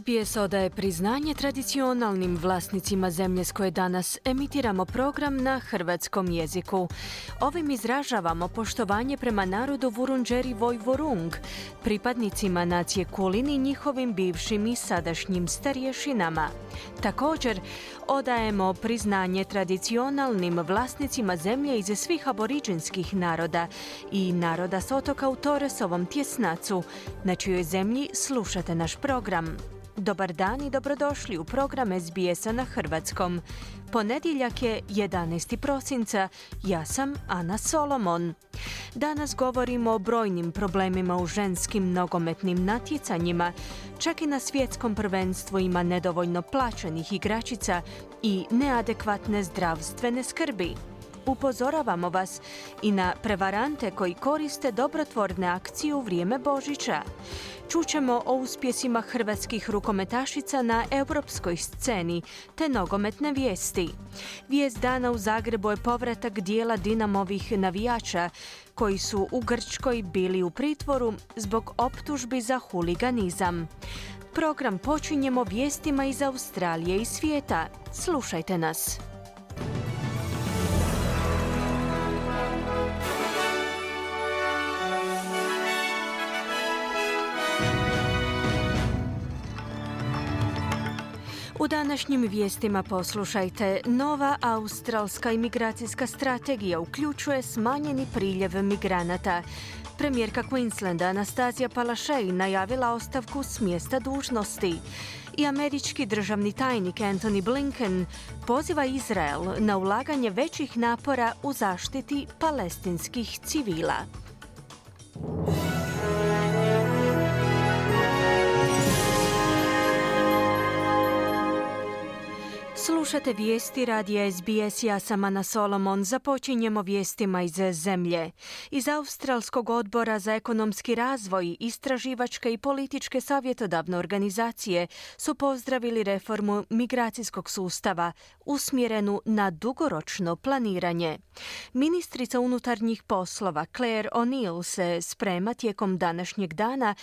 SBS odaje priznanje tradicionalnim vlasnicima zemlje s koje danas emitiramo program na hrvatskom jeziku. Ovim izražavamo poštovanje prema narodu Vurunđeri Vojvorung, pripadnicima nacije Kulin njihovim bivšim i sadašnjim starješinama. Također, odajemo priznanje tradicionalnim vlasnicima zemlje iz svih aboriđinskih naroda i naroda s otoka u Toresovom tjesnacu, na čijoj zemlji slušate naš program. Dobar dan i dobrodošli u program SBS-a na Hrvatskom. Ponedjeljak je 11. prosinca, ja sam Ana Solomon. Danas govorimo o brojnim problemima u ženskim nogometnim natjecanjima, čak i na svjetskom prvenstvu ima nedovoljno plaćenih igračica i neadekvatne zdravstvene skrbi. Upozoravamo vas i na prevarante koji koriste dobrotvorne akcije u vrijeme Božića. Čućemo o uspjesima hrvatskih rukometašica na europskoj sceni te nogometne vijesti. Vijest dana u Zagrebu je povratak dijela Dinamovih navijača koji su u Grčkoj bili u pritvoru zbog optužbi za huliganizam. Program počinjemo vijestima iz Australije i svijeta. Slušajte nas. U današnjim vijestima poslušajte, nova australska imigracijska strategija uključuje smanjeni priljev migranata. Premijerka Queenslanda Anastazija Palašej najavila ostavku s mjesta dužnosti i američki državni tajnik Anthony Blinken poziva Izrael na ulaganje većih napora u zaštiti palestinskih civila. Slušate vijesti radija SBS, ja sam Ana Solomon. Započinjemo vijestima iz zemlje. Iz Australskog odbora za ekonomski razvoj, istraživačke i političke savjetodavne organizacije su pozdravili reformu migracijskog sustava usmjerenu na dugoročno planiranje. Ministrica unutarnjih poslova Claire O'Neill se sprema tijekom današnjeg dana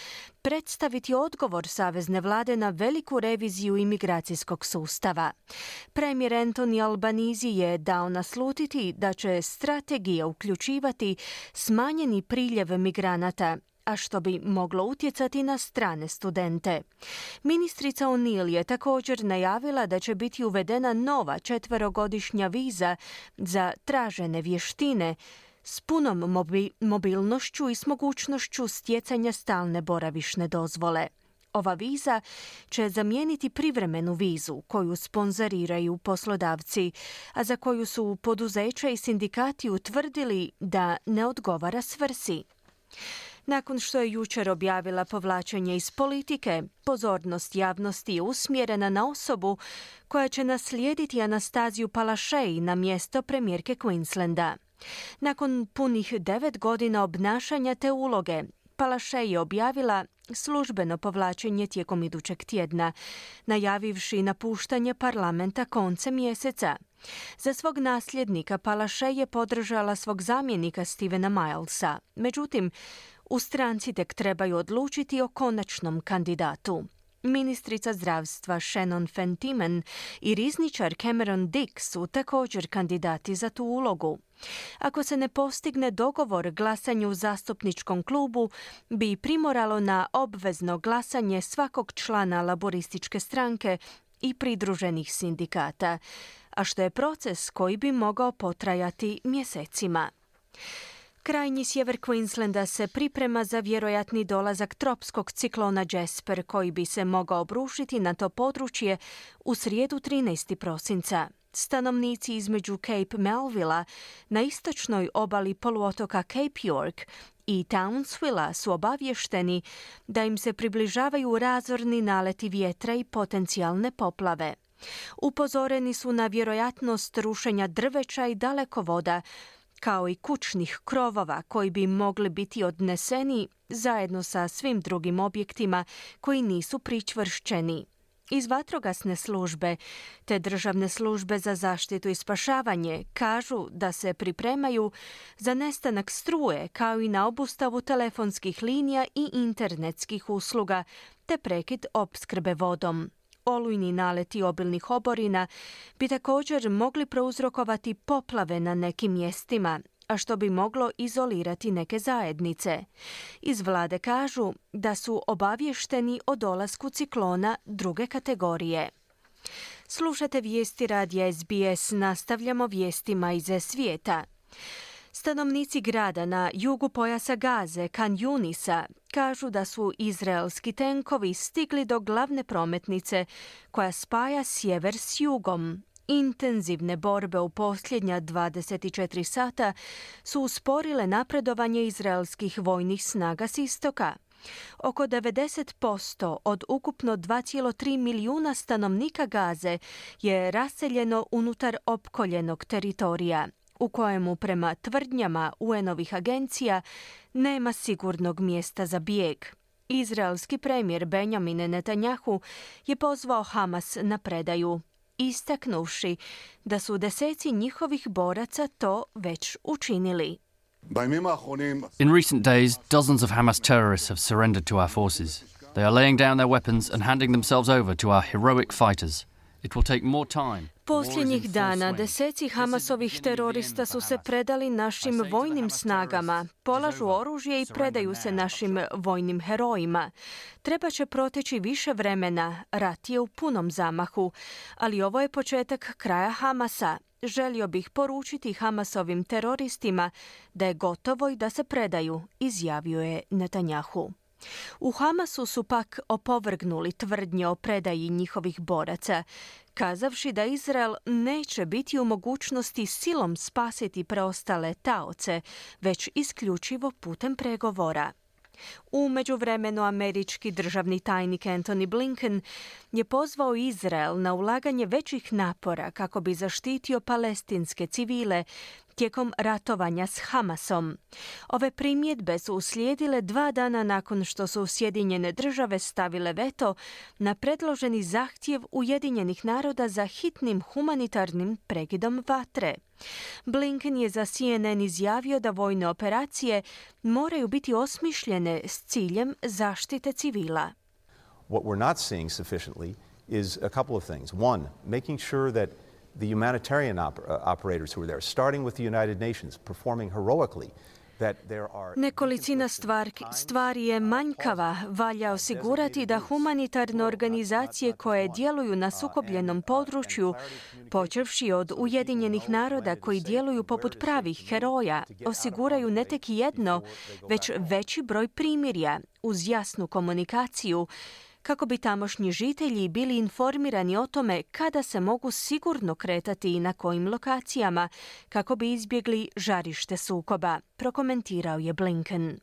predstaviti odgovor Savezne vlade na veliku reviziju imigracijskog sustava. Premijer Anthony Albanizi je dao naslutiti da će strategija uključivati smanjeni priljev migranata a što bi moglo utjecati na strane studente. Ministrica O'Neill je također najavila da će biti uvedena nova četverogodišnja viza za tražene vještine s punom mobilnošću i s mogućnošću stjecanja stalne boravišne dozvole. Ova viza će zamijeniti privremenu vizu koju sponzoriraju poslodavci, a za koju su poduzeća i sindikati utvrdili da ne odgovara svrsi. Nakon što je jučer objavila povlačenje iz politike, pozornost javnosti je usmjerena na osobu koja će naslijediti Anastaziju Palašej na mjesto premijerke Queenslanda. Nakon punih devet godina obnašanja te uloge, Palašej je objavila službeno povlačenje tijekom idućeg tjedna, najavivši napuštanje parlamenta konce mjeseca. Za svog nasljednika Palaše je podržala svog zamjenika Stevena Milesa. Međutim, u stranci tek trebaju odlučiti o konačnom kandidatu. Ministrica zdravstva Shannon Fentiman i rizničar Cameron Dick su također kandidati za tu ulogu. Ako se ne postigne dogovor glasanju u zastupničkom klubu, bi primoralo na obvezno glasanje svakog člana laborističke stranke i pridruženih sindikata, a što je proces koji bi mogao potrajati mjesecima. Krajnji sjever Queenslanda se priprema za vjerojatni dolazak tropskog ciklona Jasper koji bi se mogao obrušiti na to područje u srijedu 13. prosinca. Stanovnici između Cape Melvilla na istočnoj obali poluotoka Cape York i Townsvilla su obavješteni da im se približavaju razorni naleti vjetra i potencijalne poplave. Upozoreni su na vjerojatnost rušenja drveća i dalekovoda, kao i kućnih krovova koji bi mogli biti odneseni zajedno sa svim drugim objektima koji nisu pričvršćeni. Iz vatrogasne službe te državne službe za zaštitu i spašavanje kažu da se pripremaju za nestanak struje kao i na obustavu telefonskih linija i internetskih usluga te prekid opskrbe vodom. Olujni naleti obilnih oborina bi također mogli prouzrokovati poplave na nekim mjestima, a što bi moglo izolirati neke zajednice. Iz vlade kažu da su obavješteni o dolasku ciklona druge kategorije. Slušate vijesti radija SBS, nastavljamo vijestima iz svijeta. Stanovnici grada na jugu pojasa Gaze, Kan Junisa, kažu da su izraelski tenkovi stigli do glavne prometnice koja spaja sjever s jugom. Intenzivne borbe u posljednja 24 sata su usporile napredovanje izraelskih vojnih snaga s istoka. Oko 90% od ukupno 2,3 milijuna stanovnika Gaze je raseljeno unutar opkoljenog teritorija u kojemu prema tvrdnjama UN-ovih agencija nema sigurnog mjesta za bijeg. Izraelski premijer Benjamin Netanjahu je pozvao Hamas na predaju, istaknuvši da su deseci njihovih boraca to već učinili. In recent days, dozens of Hamas terrorists have surrendered to our forces. They are laying down their weapons and handing themselves over to our heroic fighters. It will take more time. Posljednjih dana deseci Hamasovih terorista su se predali našim vojnim snagama, polažu oružje i predaju se našim vojnim herojima. Treba će proteći više vremena, rat je u punom zamahu, ali ovo je početak kraja Hamasa. Želio bih poručiti Hamasovim teroristima da je gotovo i da se predaju, izjavio je Netanjahu. U Hamasu su pak opovrgnuli tvrdnje o predaji njihovih boraca, kazavši da Izrael neće biti u mogućnosti silom spasiti preostale taoce, već isključivo putem pregovora. U međuvremenu američki državni tajnik Anthony Blinken je pozvao Izrael na ulaganje većih napora kako bi zaštitio palestinske civile tijekom ratovanja s Hamasom. Ove primjedbe su uslijedile dva dana nakon što su Sjedinjene države stavile veto na predloženi zahtjev Ujedinjenih naroda za hitnim humanitarnim pregidom vatre. Blinken je za CNN izjavio da vojne operacije moraju biti osmišljene s ciljem zaštite civila. What we're not seeing sufficiently is a couple of things. One, making sure that the humanitarian op- uh, operators who are there, starting with the United Nations, performing heroically, Nekolicina stvari je manjkava. Valja osigurati da humanitarne organizacije koje djeluju na sukobljenom području, počevši od Ujedinjenih naroda koji djeluju poput pravih heroja, osiguraju ne tek jedno, već veći broj primirja uz jasnu komunikaciju kako bi tamošnji žitelji bili informirani o tome kada se mogu sigurno kretati i na kojim lokacijama, kako bi izbjegli žarište sukoba, prokomentirao je Blinken.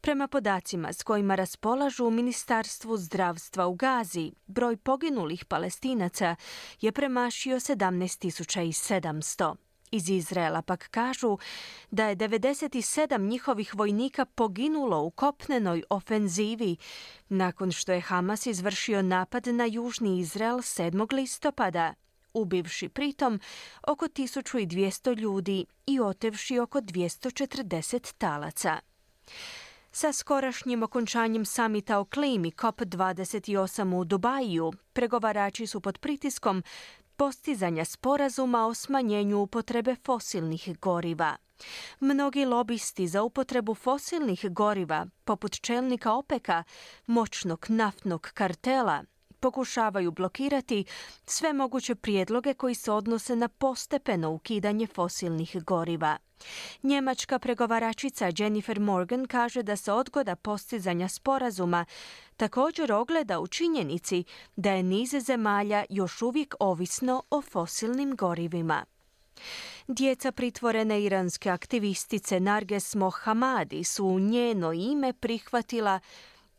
Prema podacima s kojima raspolažu u Ministarstvu zdravstva u Gazi, broj poginulih palestinaca je premašio 17.700. Iz Izraela pak kažu da je 97 njihovih vojnika poginulo u kopnenoj ofenzivi nakon što je Hamas izvršio napad na južni Izrael 7. listopada, ubivši pritom oko 1200 ljudi i otevši oko 240 talaca. Sa skorašnjim okončanjem samita o klimi COP28 u Dubaju, pregovarači su pod pritiskom postizanja sporazuma o smanjenju upotrebe fosilnih goriva. Mnogi lobisti za upotrebu fosilnih goriva, poput čelnika OPEC-a, moćnog naftnog kartela, pokušavaju blokirati sve moguće prijedloge koji se odnose na postepeno ukidanje fosilnih goriva. Njemačka pregovaračica Jennifer Morgan kaže da se odgoda postizanja sporazuma također ogleda u činjenici da je niz zemalja još uvijek ovisno o fosilnim gorivima. Djeca pritvorene iranske aktivistice Narges Mohammadi su u njeno ime prihvatila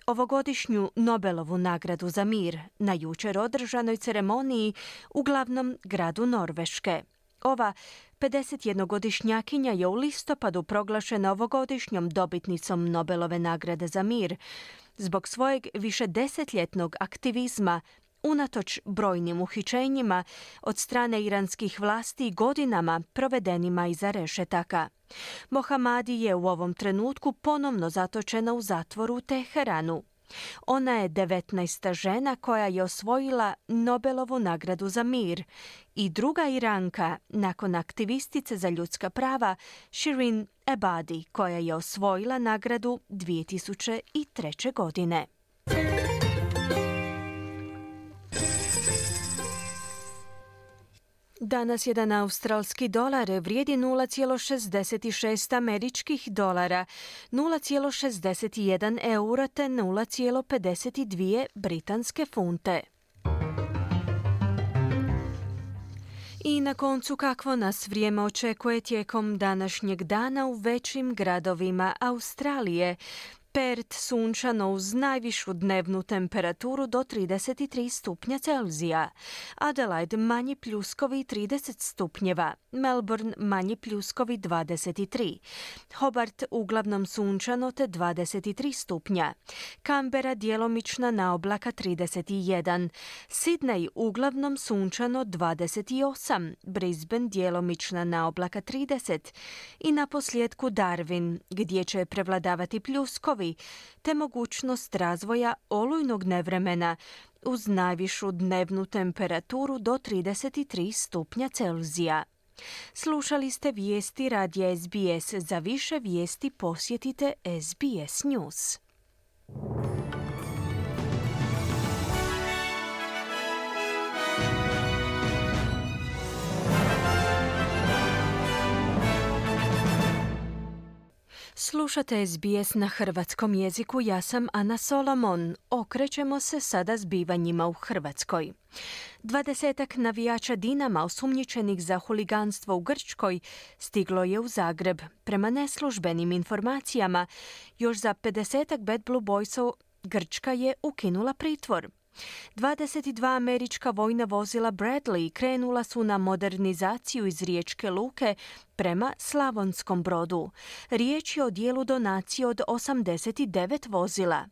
ovogodišnju Nobelovu nagradu za mir na jučer održanoj ceremoniji u glavnom gradu Norveške. Ova 51-godišnjakinja je u listopadu proglašena ovogodišnjom dobitnicom Nobelove nagrade za mir zbog svojeg višedesetljetnog aktivizma unatoč brojnim uhićenjima od strane iranskih vlasti godinama provedenima iza rešetaka. Mohamadi je u ovom trenutku ponovno zatočena u zatvoru u Teheranu. Ona je 19. žena koja je osvojila Nobelovu nagradu za mir i druga Iranka nakon aktivistice za ljudska prava Shirin Ebadi koja je osvojila nagradu 2003. godine. Danas jedan australski dolar vrijedi 0,66 američkih dolara, 0,61 eura te 0,52 britanske funte. I na koncu kakvo nas vrijeme očekuje tijekom današnjeg dana u većim gradovima Australije. Pert sunčano uz najvišu dnevnu temperaturu do 33 stupnja Celzija. Adelaide manji pljuskovi 30 stupnjeva. Melbourne manji pljuskovi 23. Hobart uglavnom sunčano te 23 stupnja. Canberra djelomična na oblaka 31. Sydney uglavnom sunčano 28. Brisbane djelomična na oblaka 30. I na posljedku Darwin gdje će prevladavati pljuskovi te mogućnost razvoja olujnog nevremena uz najvišu dnevnu temperaturu do 33 stupnja Celzija. Slušali ste vijesti radija SBS. Za više vijesti posjetite SBS News. Slušate SBS na hrvatskom jeziku, ja sam Ana Solomon. Okrećemo se sada zbivanjima u Hrvatskoj. Dvadesetak navijača Dinama osumnjičenih za huliganstvo u Grčkoj stiglo je u Zagreb. Prema neslužbenim informacijama, još za 50 Bad Blue Boysov Grčka je ukinula pritvor. 22 američka vojna vozila Bradley krenula su na modernizaciju iz Riječke luke prema Slavonskom brodu. Riječ je o dijelu donacije od 89 vozila.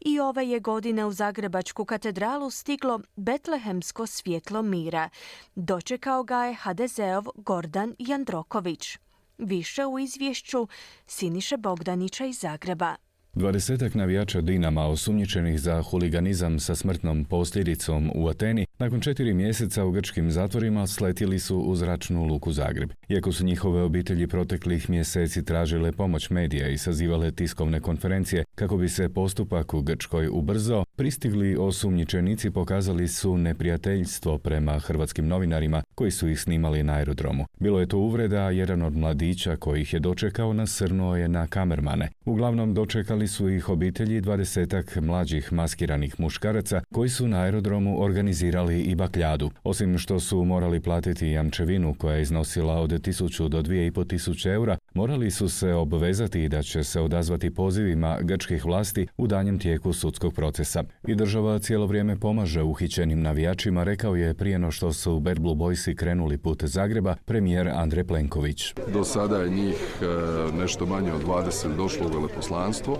I ove je godine u Zagrebačku katedralu stiglo Betlehemsko svjetlo mira. Dočekao ga je HDZ-ov Gordan Jandroković. Više u izvješću Siniše Bogdanića iz Zagreba. Dvadesetak navijača Dinama osumnjičenih za huliganizam sa smrtnom posljedicom u Ateni nakon četiri mjeseca u grčkim zatvorima sletili su u zračnu luku Zagreb. Iako su njihove obitelji proteklih mjeseci tražile pomoć medija i sazivale tiskovne konferencije kako bi se postupak u Grčkoj ubrzao, pristigli osumnjičenici pokazali su neprijateljstvo prema hrvatskim novinarima koji su ih snimali na aerodromu. Bilo je to uvreda, jedan od mladića koji ih je dočekao nasrnuo je na kamermane. Uglavnom dočekali su ih obitelji dvadesetak mlađih maskiranih muškaraca koji su na aerodromu organizirali i bakljadu. Osim što su morali platiti jamčevinu koja je iznosila od 1000 do 2500 eura, morali su se obvezati da će se odazvati pozivima grčkih vlasti u danjem tijeku sudskog procesa. I država cijelo vrijeme pomaže uhićenim navijačima, rekao je prijeno što su Bad Blue Boysi krenuli put Zagreba premijer Andrej Plenković. Do sada je njih e, nešto manje od 20 došlo u veleposlanstvo.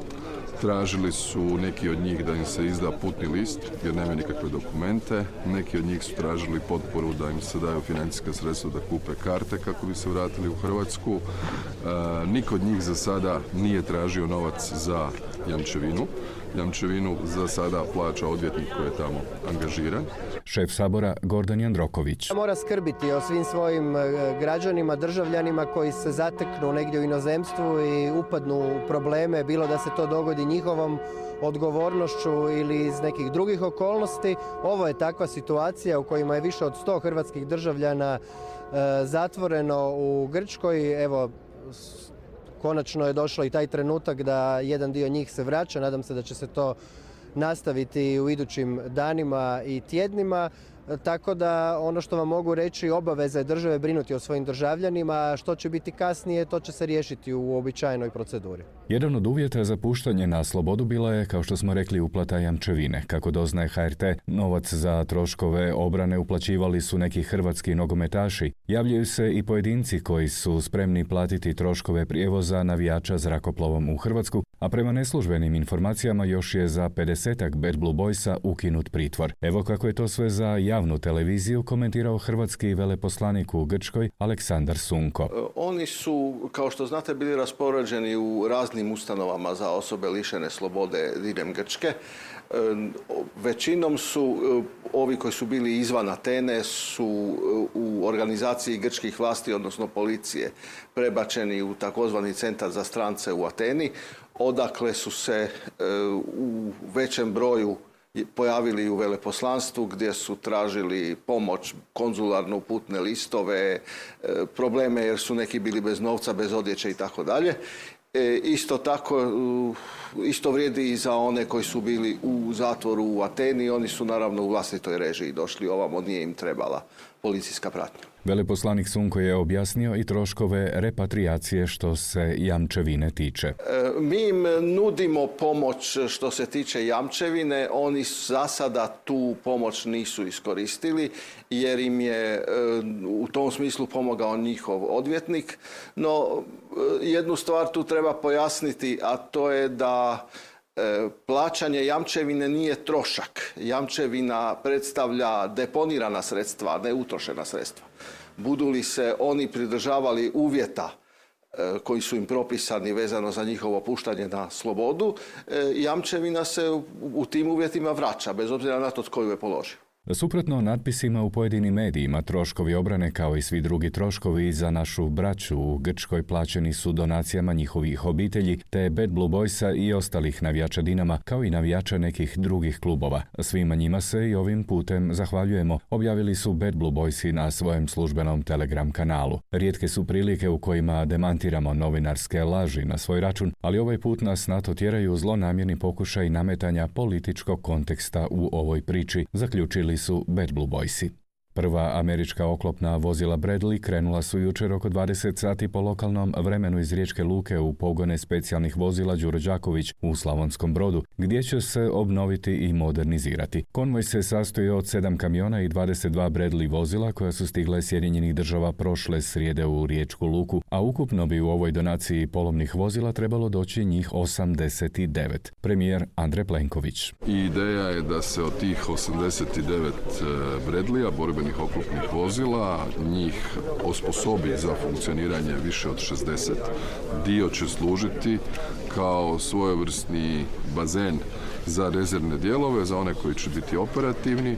Tražili su neki od njih da im se izda putni list jer nemaju nikakve dokumente. Neki od njih su tražili potporu da im se daju financijska sredstva da kupe karte kako bi se vratili u Hrvatsku. E, niko od njih za sada nije tražio novac za jamčevinu. Jamčevinu za sada plaća odvjetnik koji je tamo angažiran. Šef sabora Gordan Jandroković. Mora skrbiti o svim svojim e, građanima, državljanima koji se zateknu negdje u inozemstvu i upadnu u probleme, bilo da se to dogodi njihovom odgovornošću ili iz nekih drugih okolnosti. Ovo je takva situacija u kojima je više od 100 hrvatskih državljana e, zatvoreno u Grčkoj. Evo, konačno je došlo i taj trenutak da jedan dio njih se vraća. Nadam se da će se to nastaviti u idućim danima i tjednima. Tako da ono što vam mogu reći obaveza je države brinuti o svojim državljanima, a što će biti kasnije to će se riješiti u običajnoj proceduri. Jedan od uvjeta za puštanje na slobodu bila je, kao što smo rekli, uplata jamčevine. Kako doznaje HRT, novac za troškove obrane uplaćivali su neki hrvatski nogometaši. Javljaju se i pojedinci koji su spremni platiti troškove prijevoza navijača zrakoplovom u Hrvatsku, a prema neslužbenim informacijama još je za 50 Bad Blue Boysa ukinut pritvor. Evo kako je to sve za javnu televiziju komentirao hrvatski veleposlanik u Grčkoj Aleksandar Sunko. E, oni su, kao što znate, bili raspoređeni u raznim ustanovama za osobe lišene slobode diljem Grčke. E, većinom su e, ovi koji su bili izvan Atene su u organizaciji grčkih vlasti, odnosno policije, prebačeni u takozvani centar za strance u Ateni odakle su se e, u većem broju pojavili u veleposlanstvu gdje su tražili pomoć, konzularno putne listove, e, probleme jer su neki bili bez novca, bez odjeće i tako dalje. E, isto tako, isto vrijedi i za one koji su bili u zatvoru u Ateni. Oni su naravno u vlastitoj režiji došli ovamo, nije im trebala policijska pratnja. Veleposlanik Sunko je objasnio i troškove repatriacije što se jamčevine tiče. E, mi im nudimo pomoć što se tiče jamčevine. Oni za sada tu pomoć nisu iskoristili jer im je e, u tom smislu pomogao njihov odvjetnik. No, e, jednu stvar tu treba pojasniti, a to je da plaćanje jamčevine nije trošak. Jamčevina predstavlja deponirana sredstva, ne utrošena sredstva budu li se oni pridržavali uvjeta e, koji su im propisani vezano za njihovo puštanje na slobodu, e, jamčevina se u tim uvjetima vraća, bez obzira na to tko ju je položio. Suprotno natpisima u pojedinim medijima, troškovi obrane kao i svi drugi troškovi za našu braću u Grčkoj plaćeni su donacijama njihovih obitelji, te Bad Blue Boysa i ostalih navijača Dinama, kao i navijača nekih drugih klubova. Svima njima se i ovim putem zahvaljujemo, objavili su Bad Blue Boysi na svojem službenom Telegram kanalu. Rijetke su prilike u kojima demantiramo novinarske laži na svoj račun, ali ovaj put nas na to tjeraju zlonamjerni pokušaj nametanja političkog konteksta u ovoj priči, zaključili su Bad Blue Boysi. Prva američka oklopna vozila Bradley krenula su jučer oko 20 sati po lokalnom vremenu iz Riječke luke u pogone specijalnih vozila Đuro Đaković u Slavonskom brodu, gdje će se obnoviti i modernizirati. Konvoj se sastoji od 7 kamiona i 22 Bradley vozila koja su stigle Sjedinjenih država prošle srijede u Riječku luku, a ukupno bi u ovoj donaciji polovnih vozila trebalo doći njih 89. Premijer Andre Plenković. Ideja je da se od tih 89 Bradleya borbeni borbenih oklopnih vozila, njih osposobi za funkcioniranje više od 60. Dio će služiti kao svojevrsni bazen za rezervne dijelove, za one koji će biti operativni. E,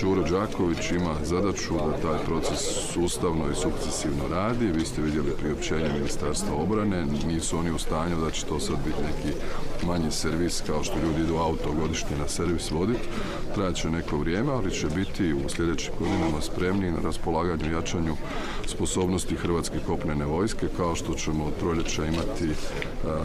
Đuro Đaković ima zadaću da taj proces sustavno i sukcesivno radi. Vi ste vidjeli priopćenje Ministarstva obrane, nisu oni u stanju da će to sad biti neki manji servis kao što ljudi idu auto godišnje na servis voditi. Trajat će neko vrijeme, ali će biti u sljedećim godinama spremni na raspolaganju i jačanju sposobnosti Hrvatske kopnene vojske, kao što ćemo od proljeća imati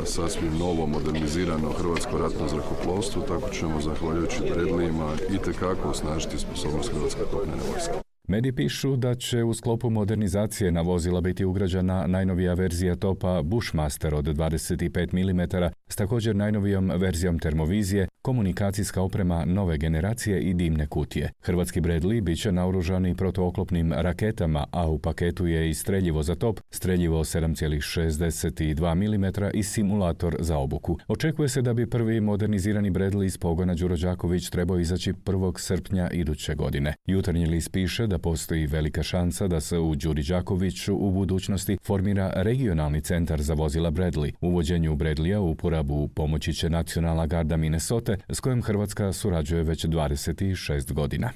sasvim novo modernizirano Hrvatsko ratno zrakoplovstvo, tako ćemo zahvaljujući predlijima i tekako osnažiti sposobnost Hrvatske kopnene vojske. Mediji pišu da će u sklopu modernizacije na vozila biti ugrađena najnovija verzija topa Bushmaster od 25 mm s također najnovijom verzijom termovizije, komunikacijska oprema nove generacije i dimne kutije. Hrvatski Bradley bit će naoružani protooklopnim raketama, a u paketu je i streljivo za top, streljivo 7,62 mm i simulator za obuku. Očekuje se da bi prvi modernizirani Bradley iz pogona Đuro Đaković trebao izaći 1. srpnja iduće godine. Jutarnji list piše da postoji velika šansa da se u Đuri Đakoviću u budućnosti formira regionalni centar za vozila Bradley. Uvođenju Bradleya u uporabu pomoći će nacionalna garda Minnesota s kojom Hrvatska surađuje već 26 godina.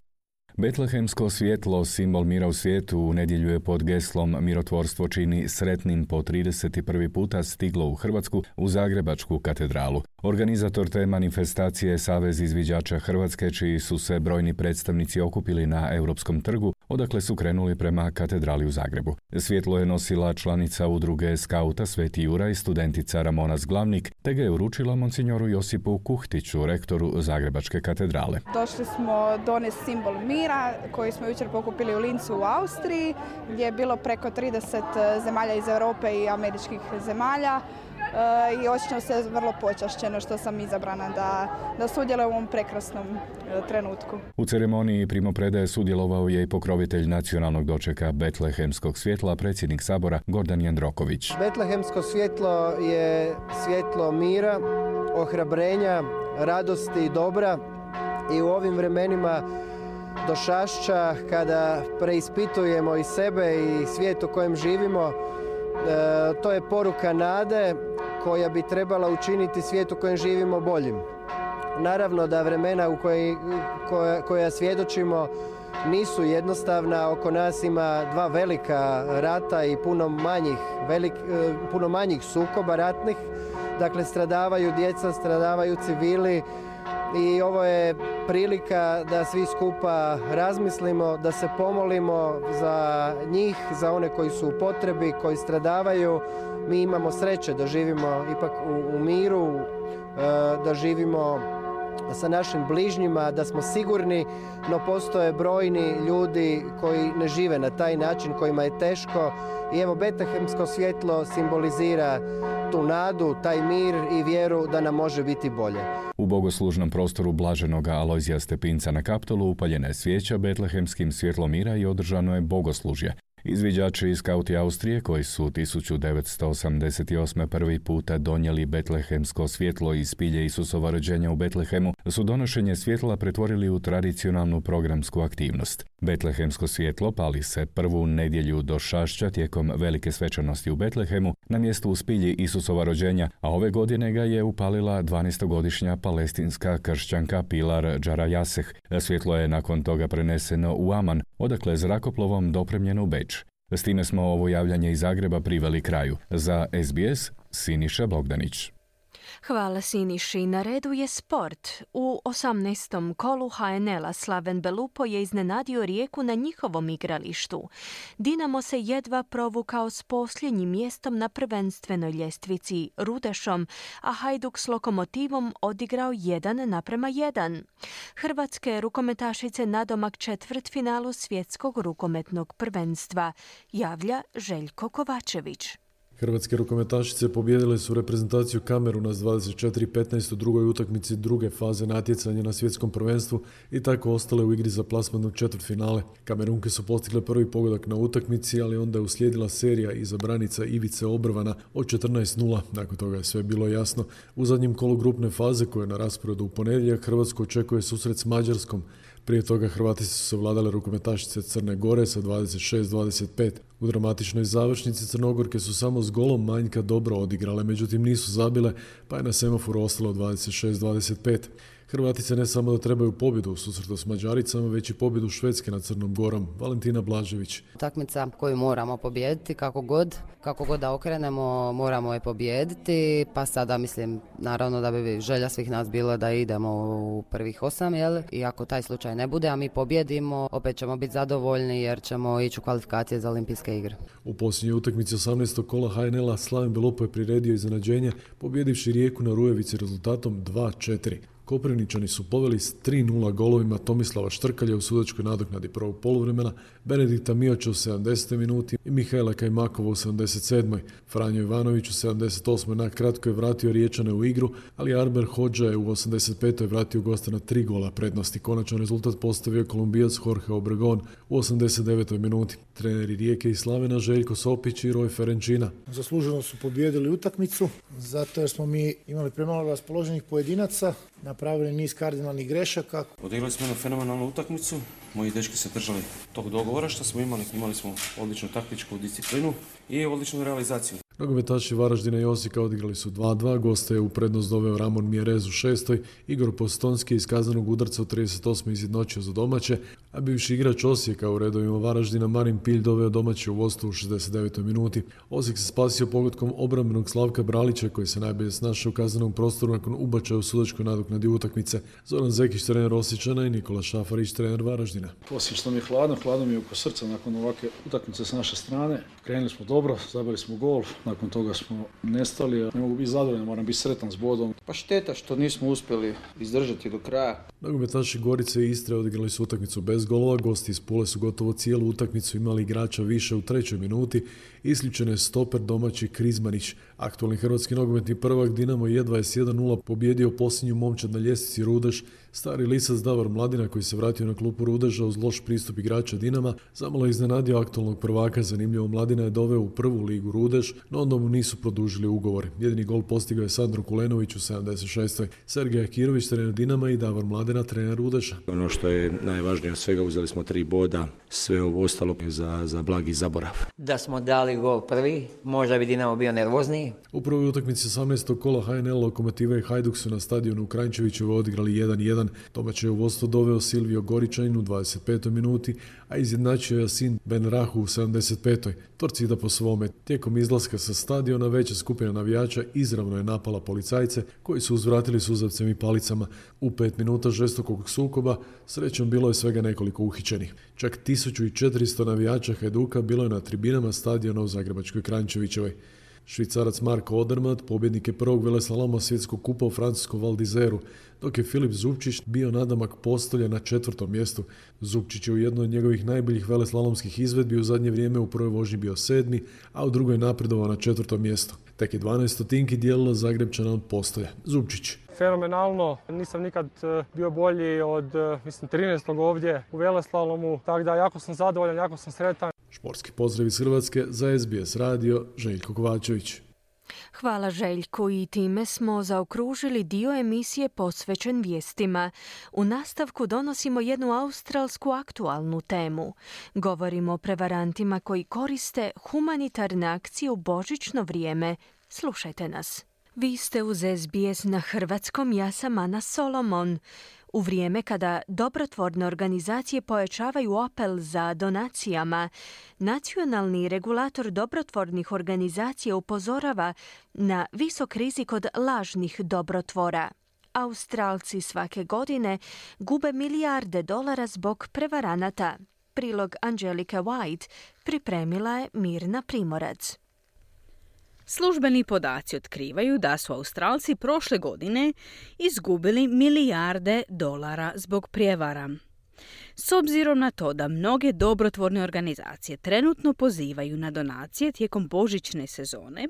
Betlehemsko svjetlo, simbol mira u svijetu, u nedjelju je pod geslom Mirotvorstvo čini sretnim po 31. puta stiglo u Hrvatsku u Zagrebačku katedralu. Organizator te manifestacije Savez izviđača Hrvatske, čiji su se brojni predstavnici okupili na Europskom trgu, odakle su krenuli prema katedrali u Zagrebu. Svjetlo je nosila članica udruge skauta Sveti Jura i studentica Ramona Zglavnik, te ga je uručila monsignoru Josipu Kuhtiću, rektoru Zagrebačke katedrale. Došli smo donesti simbol mira koji smo jučer pokupili u Lincu u Austriji, gdje je bilo preko 30 zemalja iz Europe i američkih zemalja. E, i osjećam se vrlo počašćeno što sam izabrana da, da sudjelujem u ovom prekrasnom e, trenutku. U ceremoniji primopredaje sudjelovao je i pokrovitelj nacionalnog dočeka Betlehemskog svjetla, predsjednik sabora Gordan Jandroković. Betlehemsko svjetlo je svjetlo mira, ohrabrenja, radosti i dobra i u ovim vremenima došašća kada preispitujemo i sebe i svijet u kojem živimo, e, to je poruka nade koja bi trebala učiniti svijet u kojem živimo boljim. Naravno da vremena u koji, koja, koja svjedočimo nisu jednostavna, oko nas ima dva velika rata i puno manjih, velik, e, puno manjih sukoba ratnih, dakle stradavaju djeca, stradavaju civili, i ovo je prilika da svi skupa razmislimo, da se pomolimo za njih, za one koji su u potrebi, koji stradavaju. Mi imamo sreće da živimo ipak u, u miru, e, da živimo sa našim bližnjima, da smo sigurni, no postoje brojni ljudi koji ne žive na taj način, kojima je teško. I evo, Betehemsko svjetlo simbolizira tu nadu, taj mir i vjeru da nam može biti bolje. U bogoslužnom prostoru blaženoga Alojzija Stepinca na Kaptolu upaljena je svijeća betlehemskim svjetlom mira i održano je bogoslužje. Izviđači iz skauti Austrije koji su 1988. prvi puta donijeli betlehemsko svjetlo iz spilje Isusova rođenja u Betlehemu su donošenje svjetla pretvorili u tradicionalnu programsku aktivnost. Betlehemsko svjetlo pali se prvu nedjelju do šašća tijekom velike svečanosti u Betlehemu na mjestu u spilji Isusova rođenja, a ove godine ga je upalila 12-godišnja palestinska kršćanka Pilar Džarajaseh. Svjetlo je nakon toga preneseno u Aman, odakle zrakoplovom dopremljeno u Beč. S time smo ovo javljanje iz Zagreba priveli kraju. Za SBS, Siniša Bogdanić. Hvala Siniši. Na redu je sport. U 18. kolu HNL-a Slaven Belupo je iznenadio rijeku na njihovom igralištu. Dinamo se jedva provukao s posljednjim mjestom na prvenstvenoj ljestvici Rudešom, a Hajduk s lokomotivom odigrao 1 naprema 1. Hrvatske rukometašice nadomak četvrt finalu svjetskog rukometnog prvenstva, javlja Željko Kovačević. Hrvatske rukometašice pobijedile su reprezentaciju Kameruna s 24-15 u drugoj utakmici druge faze natjecanja na svjetskom prvenstvu i tako ostale u igri za plasman u četvrt finale. Kamerunke su postigle prvi pogodak na utakmici, ali onda je uslijedila serija iza branica Ivice Obrvana od 14-0. Nakon toga je sve bilo jasno. U zadnjem kolu grupne faze koje je na rasporedu u ponedjeljak Hrvatsko očekuje susret s Mađarskom. Prije toga Hrvati su se vladale rukometašice Crne Gore sa 26-25. U dramatičnoj završnici Crnogorke su samo s golom manjka dobro odigrale, međutim nisu zabile, pa je na semaforu ostalo 26-25. Hrvatice ne samo da trebaju pobjedu u susretu s Mađaricama, već i pobjedu Švedske nad Crnom Gorom. Valentina Blažević. Utakmica koju moramo pobijediti kako god, kako god da okrenemo, moramo je pobijediti, pa sada mislim naravno da bi želja svih nas bila da idemo u prvih osam, jel? I ako taj slučaj ne bude, a mi pobjedimo, opet ćemo biti zadovoljni jer ćemo ići u kvalifikacije za olimpijske igre. U posljednjoj utakmici 18. kola HNL-a Slaven Belopo je priredio iznenađenje, pobjedivši Rijeku na Rujevici rezultatom 2-4. Koprivničani su poveli s 3-0 golovima Tomislava Štrkalja u sudačkoj nadoknadi prvog poluvremena, Benedikta Mioća u 70. minuti i Mihajla Kajmakova u 77. Franjo Ivanović u 78. na kratko je vratio Riječane u igru, ali Arber Hođa je u 85. vratio gosta na tri gola prednosti. Konačan rezultat postavio kolumbijac Jorge Obregon u 89. minuti. Treneri Rijeke i Slavena Željko Sopić i Roj Ferenčina. Zasluženo su pobjedili utakmicu, zato jer smo mi imali premalo raspoloženih pojedinaca, napravili niz kardinalnih grešaka. Odigrali smo jednu fenomenalnu utakmicu, moji dečki se držali tog dogovora što smo imali. Imali smo odličnu taktičku disciplinu i odličnu realizaciju. Nogometaši Varaždina i Osijeka odigrali su 2-2, goste je u prednost doveo Ramon Mjerez u šestoj, Igor Postonski iz kazanog udarca u 38. izjednočio za domaće, a bivši igrač Osijeka u redovima Varaždina Marin Pilj doveo domaće u vodstvu u 69. minuti. Osijek se spasio pogodkom obrambenog Slavka Bralića koji se najbolje snašao u kazanom prostoru nakon ubačaja u sudačkoj nadoknadi utakmice. Zoran Zekić, trener Osjećana i Nikola Šafarić, trener Varaždina. Osjećam mi je hladno, hladno mi je oko srca nakon ovakve utakmice s naše strane. Krenuli smo dobro, zabili smo gol, nakon toga smo nestali, ne mogu biti zadovoljan, moram biti sretan s bodom. Pa šteta što nismo uspjeli izdržati do kraja. Nogometaši Gorice i Istre odigrali su utakmicu bez golova, gosti iz Pule su gotovo cijelu utakmicu imali igrača više u trećoj minuti, isključen je stoper domaći Krizmanić. Aktualni hrvatski nogometni prvak Dinamo je s 1-0 pobjedio posljednju momčad na ljestvici Rudeš, Stari lisac Davor Mladina koji se vratio na klupu Rudeža uz loš pristup igrača Dinama, zamalo iznenadio aktualnog prvaka, zanimljivo Mladina je doveo u prvu ligu Rudež, no onda mu nisu produžili ugovor. Jedini gol postigao je Sandro Kulenović u 76. Sergej Akirović, trener Dinama i Davor Mladina, trener Rudeža. Ono što je najvažnije od svega, uzeli smo tri boda, sve ovo ostalo za, za blagi zaborav. Da smo dali gol prvi, možda bi Dinamo bio nervozniji. U prvoj utakmici 18. kola HNL Lokomotiva i Hajduk su na stadionu u Kranjčeviću odigrali 1-1 Domaće je u vodstvo doveo Silvio Goričanin u 25. minuti, a izjednačio je Sin Ben Rahu u 75. Torcida po svome. Tijekom izlaska sa stadiona veća skupina navijača izravno je napala policajce koji su uzvratili suzavcem i palicama. U pet minuta žestokog sukoba srećom bilo je svega nekoliko uhićenih. Čak 1400 navijača Hajduka bilo je na tribinama stadiona u Zagrebačkoj Krančevićevoj. Švicarac Marko Odermatt pobjednik je prvog veleslaloma svjetskog kupa u francuskom Valdizeru, dok je Filip Zupčić bio nadamak postolja na četvrtom mjestu. Zupčić je u jednoj od njegovih najboljih veleslalomskih izvedbi u zadnje vrijeme u prvoj vožnji bio sedmi, a u drugoj napredovao na četvrtom mjestu. Tek je 12 stotinki dijelilo Zagrebčana od postolja. Zupčić. Fenomenalno, nisam nikad e, bio bolji od e, mislim 13. ovdje u veleslalomu, tako da jako sam zadovoljan, jako sam sretan. Športski pozdrav iz Hrvatske za SBS radio Željko Kovačević. Hvala Željku i time smo zaokružili dio emisije posvećen vijestima. U nastavku donosimo jednu australsku aktualnu temu. Govorimo o prevarantima koji koriste humanitarne akcije u božićno vrijeme. Slušajte nas. Vi ste uz SBS na hrvatskom, ja sam Ana Solomon. U vrijeme kada dobrotvorne organizacije pojačavaju apel za donacijama, nacionalni regulator dobrotvornih organizacija upozorava na visok rizik od lažnih dobrotvora. Australci svake godine gube milijarde dolara zbog prevaranata. Prilog Angelika White pripremila je Mirna Primorac. Službeni podaci otkrivaju da su Australci prošle godine izgubili milijarde dolara zbog prijevara. S obzirom na to da mnoge dobrotvorne organizacije trenutno pozivaju na donacije tijekom božićne sezone,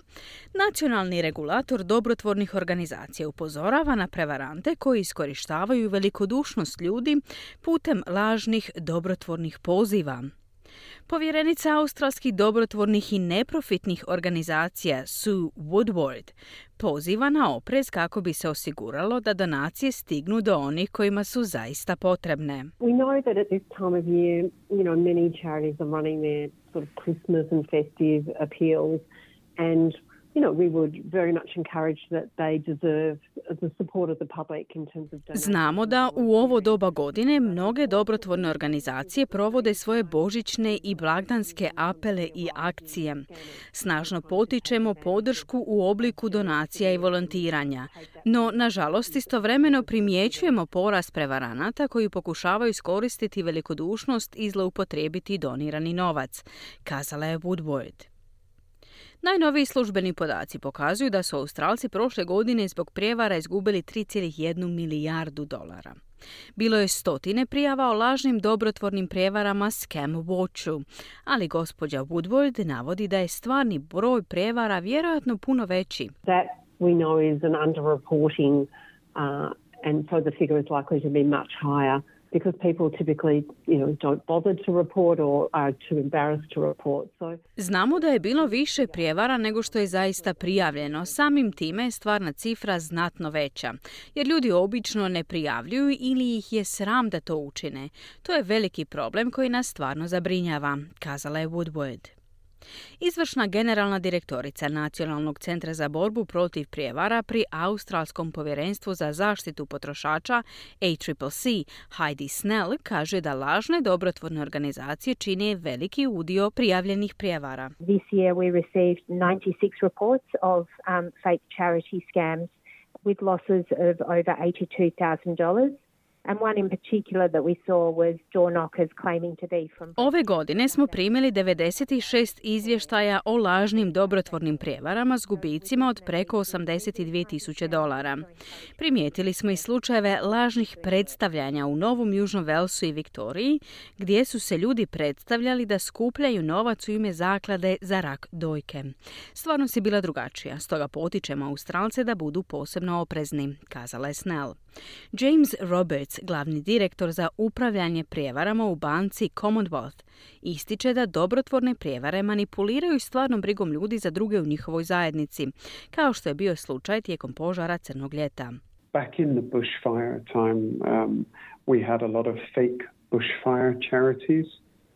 nacionalni regulator dobrotvornih organizacija upozorava na prevarante koji iskorištavaju velikodušnost ljudi putem lažnih dobrotvornih poziva. Povjerenica australskih dobrotvornih i neprofitnih organizacija Sue Woodward poziva na oprez kako bi se osiguralo da donacije stignu do onih kojima su zaista potrebne. We know that at this time of year, you know, many charities are running their sort of Christmas and festive appeals and Znamo da u ovo doba godine mnoge dobrotvorne organizacije provode svoje božićne i blagdanske apele i akcije. Snažno potičemo podršku u obliku donacija i volontiranja. No, nažalost, istovremeno primjećujemo porast prevaranata koji pokušavaju iskoristiti velikodušnost i zloupotrijebiti donirani novac, kazala je Woodward. Najnoviji službeni podaci pokazuju da su Australci prošle godine zbog prijevara izgubili 3,1 milijardu dolara. Bilo je stotine prijava o lažnim dobrotvornim prijevarama Scam Watchu, ali gospođa Woodward navodi da je stvarni broj prijevara vjerojatno puno veći. That we know is an underreporting uh, and so the figure is likely to be much higher Znamo da je bilo više prijevara nego što je zaista prijavljeno. Samim time je stvarna cifra znatno veća, jer ljudi obično ne prijavljuju ili ih je sram da to učine. To je veliki problem koji nas stvarno zabrinjava, kazala je Woodward. Izvršna generalna direktorica Nacionalnog centra za borbu protiv prijevara pri Australskom povjerenstvu za zaštitu potrošača ACCC Heidi Snell kaže da lažne dobrotvorne organizacije čine veliki udio prijavljenih prijevara. This year we received 96 reports of um, fake charity scams with losses of over $82,000. Ove godine smo primili 96 izvještaja o lažnim dobrotvornim prijevarama s gubicima od preko 82 tisuće dolara. Primijetili smo i slučajeve lažnih predstavljanja u Novom Južnom Velsu i Viktoriji, gdje su se ljudi predstavljali da skupljaju novac u ime zaklade za rak dojke. Stvarno si bila drugačija, stoga potičemo Australce da budu posebno oprezni, kazala je Snell. James Roberts, glavni direktor za upravljanje prijevarama u banci Commonwealth, ističe da dobrotvorne prijevare manipuliraju stvarnom brigom ljudi za druge u njihovoj zajednici, kao što je bio slučaj tijekom požara Crnog ljeta. Back in the bushfire time, um, we had a lot of fake bushfire charities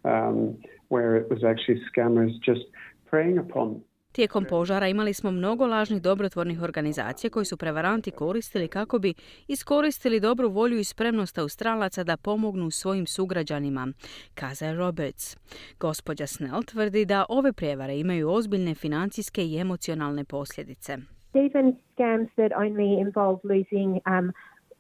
um, where it was actually scammers just preying upon Tijekom požara imali smo mnogo lažnih dobrotvornih organizacija koji su prevaranti koristili kako bi iskoristili dobru volju i spremnost Australaca da pomognu svojim sugrađanima, kaza Roberts. Gospođa Snell tvrdi da ove prijevare imaju ozbiljne financijske i emocionalne posljedice. Even scams that only involve losing um,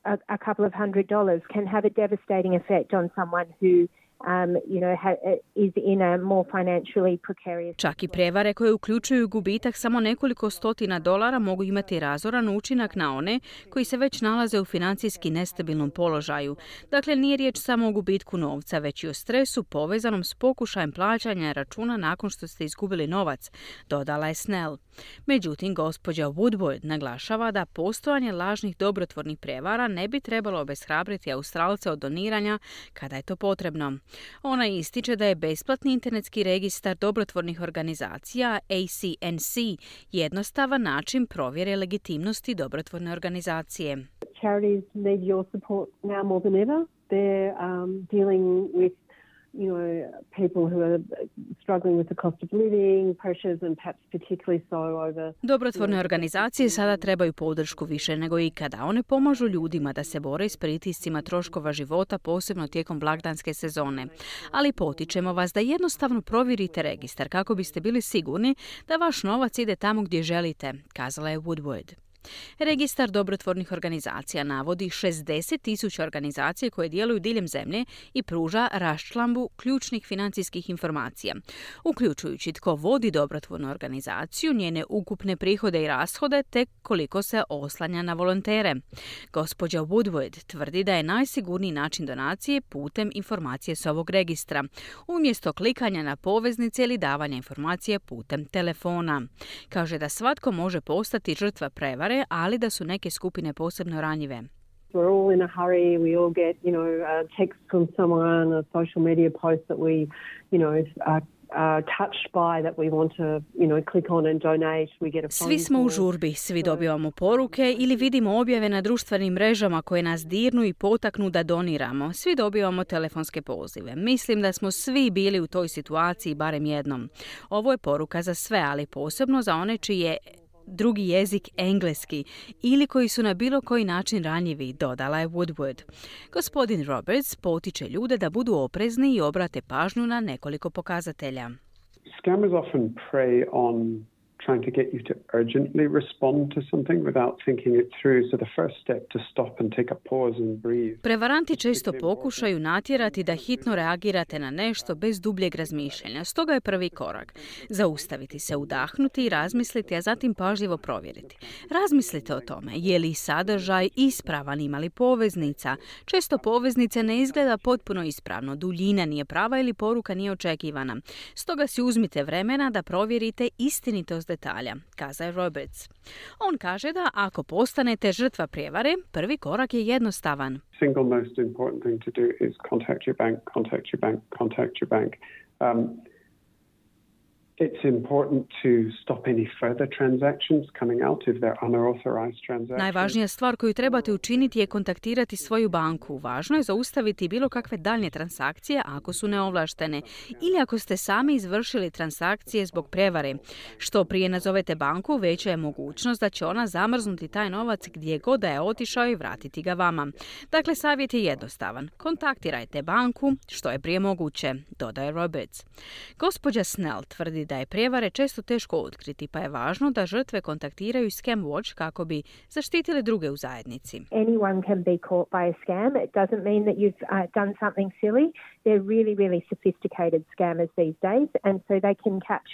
a, a couple of hundred dollars can have a devastating effect on someone who um, you know, ha, is in a more financially precarious... Čak i prevare koje uključuju gubitak samo nekoliko stotina dolara mogu imati razoran učinak na one koji se već nalaze u financijski nestabilnom položaju. Dakle, nije riječ samo o gubitku novca, već i o stresu povezanom s pokušajem plaćanja računa nakon što ste izgubili novac, dodala je Snell. Međutim, gospođa Woodward naglašava da postojanje lažnih dobrotvornih prevara ne bi trebalo obeshrabriti Australce od doniranja kada je to potrebno. Ona ističe da je besplatni internetski registar dobrotvornih organizacija ACNC jednostavan način provjere legitimnosti dobrotvorne organizacije. Charities need your support now more than ever. They're um, dealing with you know, people who are struggling with the cost of living pressures and perhaps particularly so over... Dobrotvorne organizacije sada trebaju podršku više nego ikada. One pomažu ljudima da se bore s pritiscima troškova života, posebno tijekom blagdanske sezone. Ali potičemo vas da jednostavno provjerite registar kako biste bili sigurni da vaš novac ide tamo gdje želite, kazala je Woodward. Registar dobrotvornih organizacija navodi 60 tisuća organizacije koje djeluju diljem zemlje i pruža raščlambu ključnih financijskih informacija, uključujući tko vodi dobrotvornu organizaciju, njene ukupne prihode i rashode te koliko se oslanja na volontere. Gospođa Woodward tvrdi da je najsigurniji način donacije putem informacije s ovog registra, umjesto klikanja na poveznice ili davanja informacije putem telefona. Kaže da svatko može postati žrtva prevare ali da su neke skupine posebno ranjive. We're all in a hurry. We all get, you know, a text from someone, a social media post that we, you know, are Svi smo u žurbi, svi dobivamo poruke ili vidimo objave na društvenim mrežama koje nas dirnu i potaknu da doniramo. Svi dobivamo telefonske pozive. Mislim da smo svi bili u toj situaciji barem jednom. Ovo je poruka za sve, ali posebno za one čiji je drugi jezik engleski ili koji su na bilo koji način ranjivi, dodala je Woodward. Gospodin Roberts potiče ljude da budu oprezni i obrate pažnju na nekoliko pokazatelja. Scammers often prey on trying to get you to urgently respond to something without thinking it through. So the first step to stop and take a pause and breathe. Prevaranti često pokušaju natjerati da hitno reagirate na nešto bez dubljeg razmišljanja. Stoga je prvi korak zaustaviti se, udahnuti i razmisliti, a zatim pažljivo provjeriti. Razmislite o tome, je li sadržaj ispravan, ima li poveznica. Često poveznice ne izgleda potpuno ispravno, duljina nije prava ili poruka nije očekivana. Stoga si uzmite vremena da provjerite istinitost detalja, kaza Roberts. On kaže da ako postanete žrtva prijevare, prvi korak je jednostavan. Single most important thing to do is contact your bank, contact your bank, contact your bank. Um, Najvažnija stvar koju trebate učiniti je kontaktirati svoju banku. Važno je zaustaviti bilo kakve daljnje transakcije ako su neovlaštene ili ako ste sami izvršili transakcije zbog prevare. Što prije nazovete banku, veća je mogućnost da će ona zamrznuti taj novac gdje god da je otišao i vratiti ga vama. Dakle, savjet je jednostavan. Kontaktirajte banku što je prije moguće, dodaje Roberts. Gospođa Snell tvrdi da je prijevare često teško otkriti, pa je važno da žrtve kontaktiraju Scam Watch kako bi zaštitile druge u zajednici. Anyone can be caught by a scam. It doesn't mean that you've uh, done something silly. They're really, really sophisticated scammers these days, and so they can catch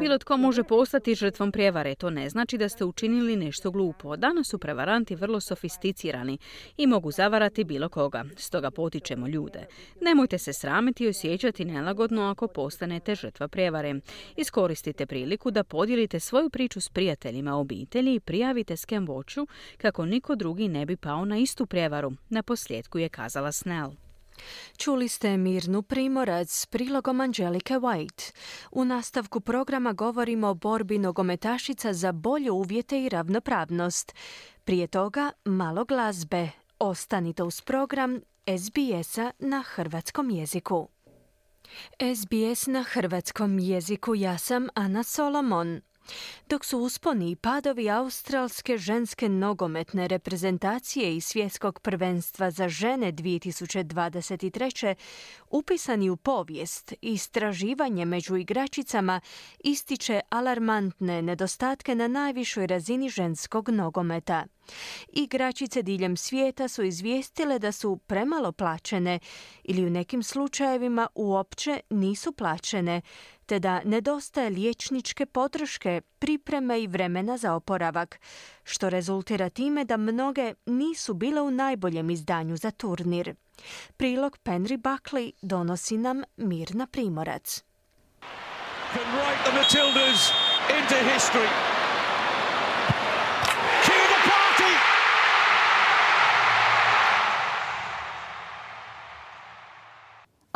Bilo tko može postati žrtvom prijevare, to ne znači da ste učinili nešto glupo. Danas su prevaranti vrlo sofisticirani i mogu zavarati bilo koga, stoga potičemo ljude. Nemojte se sramiti i osjećati nelagodno ako postanete žrtva prijevare. Iskoristite priliku da podijelite svoju priču s prijateljima obitelji i prijavite Scam Watchu kako niko drugi ne bi pao na istu prijevaru. Na posljedku je kazala Snell. Čuli ste Mirnu Primorac s prilogom Angelike White. U nastavku programa govorimo o borbi nogometašica za bolje uvjete i ravnopravnost. Prije toga malo glazbe. Ostanite uz program SBS-a na hrvatskom jeziku. SBS na hrvatskom jeziku ja sam Ana Solomon. Dok su usponi i padovi australske ženske nogometne reprezentacije i svjetskog prvenstva za žene 2023. upisani u povijest, istraživanje među igračicama ističe alarmantne nedostatke na najvišoj razini ženskog nogometa. Igračice diljem svijeta su izvijestile da su premalo plaćene ili u nekim slučajevima uopće nisu plaćene, te da nedostaje liječničke podrške, pripreme i vremena za oporavak, što rezultira time da mnoge nisu bile u najboljem izdanju za turnir. Prilog Penry Buckley donosi nam Mirna Primorac.